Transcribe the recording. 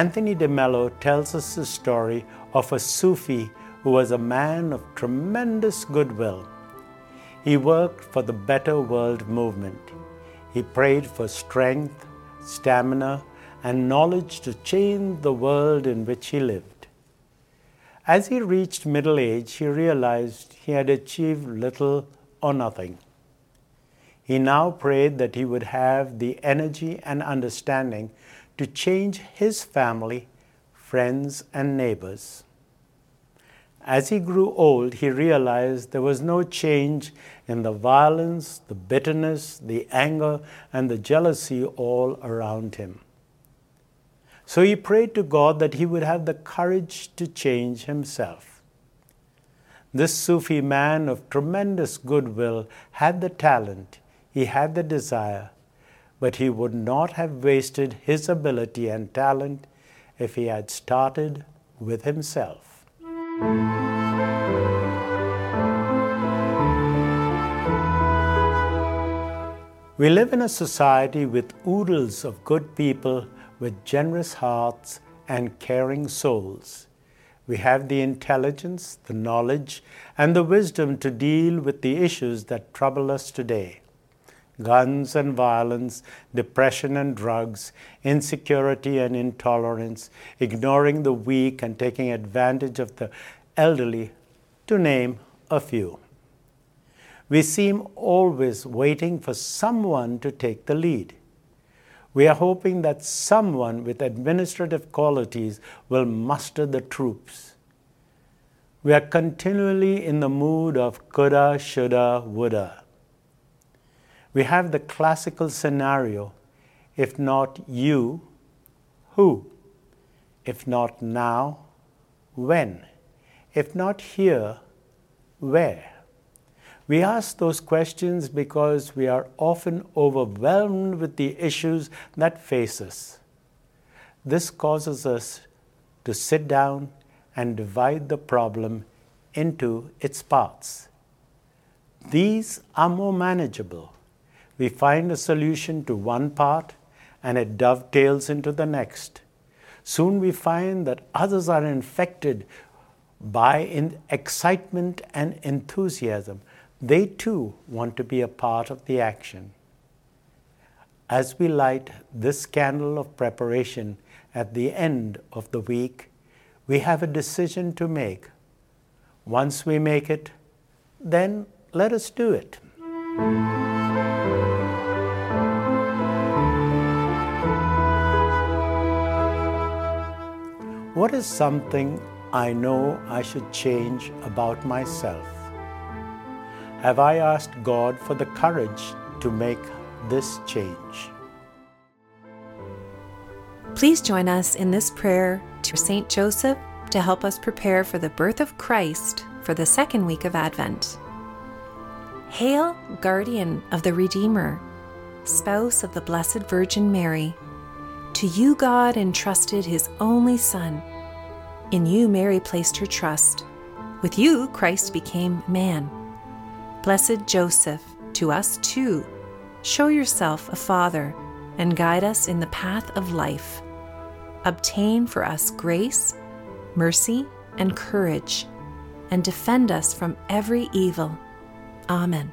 Anthony de Mello tells us the story of a Sufi who was a man of tremendous goodwill. He worked for the Better World movement. He prayed for strength, stamina, and knowledge to change the world in which he lived. As he reached middle age, he realized he had achieved little or nothing. He now prayed that he would have the energy and understanding to change his family, friends, and neighbors. As he grew old, he realized there was no change in the violence, the bitterness, the anger, and the jealousy all around him. So he prayed to God that he would have the courage to change himself. This Sufi man of tremendous goodwill had the talent, he had the desire, but he would not have wasted his ability and talent if he had started with himself. We live in a society with oodles of good people with generous hearts and caring souls. We have the intelligence, the knowledge, and the wisdom to deal with the issues that trouble us today guns and violence, depression and drugs, insecurity and intolerance, ignoring the weak and taking advantage of the elderly, to name a few. We seem always waiting for someone to take the lead. We are hoping that someone with administrative qualities will muster the troops. We are continually in the mood of coulda, shoulda, woulda. We have the classical scenario if not you, who? If not now, when? If not here, where? We ask those questions because we are often overwhelmed with the issues that face us. This causes us to sit down and divide the problem into its parts. These are more manageable. We find a solution to one part and it dovetails into the next. Soon we find that others are infected by excitement and enthusiasm they too want to be a part of the action. As we light this candle of preparation at the end of the week, we have a decision to make. Once we make it, then let us do it. What is something I know I should change about myself? have I asked God for the courage to make this change. Please join us in this prayer to St. Joseph to help us prepare for the birth of Christ for the second week of Advent. Hail, guardian of the Redeemer, spouse of the Blessed Virgin Mary. To you, God entrusted his only Son. In you, Mary placed her trust. With you, Christ became man. Blessed Joseph, to us too, show yourself a father and guide us in the path of life. Obtain for us grace, mercy, and courage, and defend us from every evil. Amen.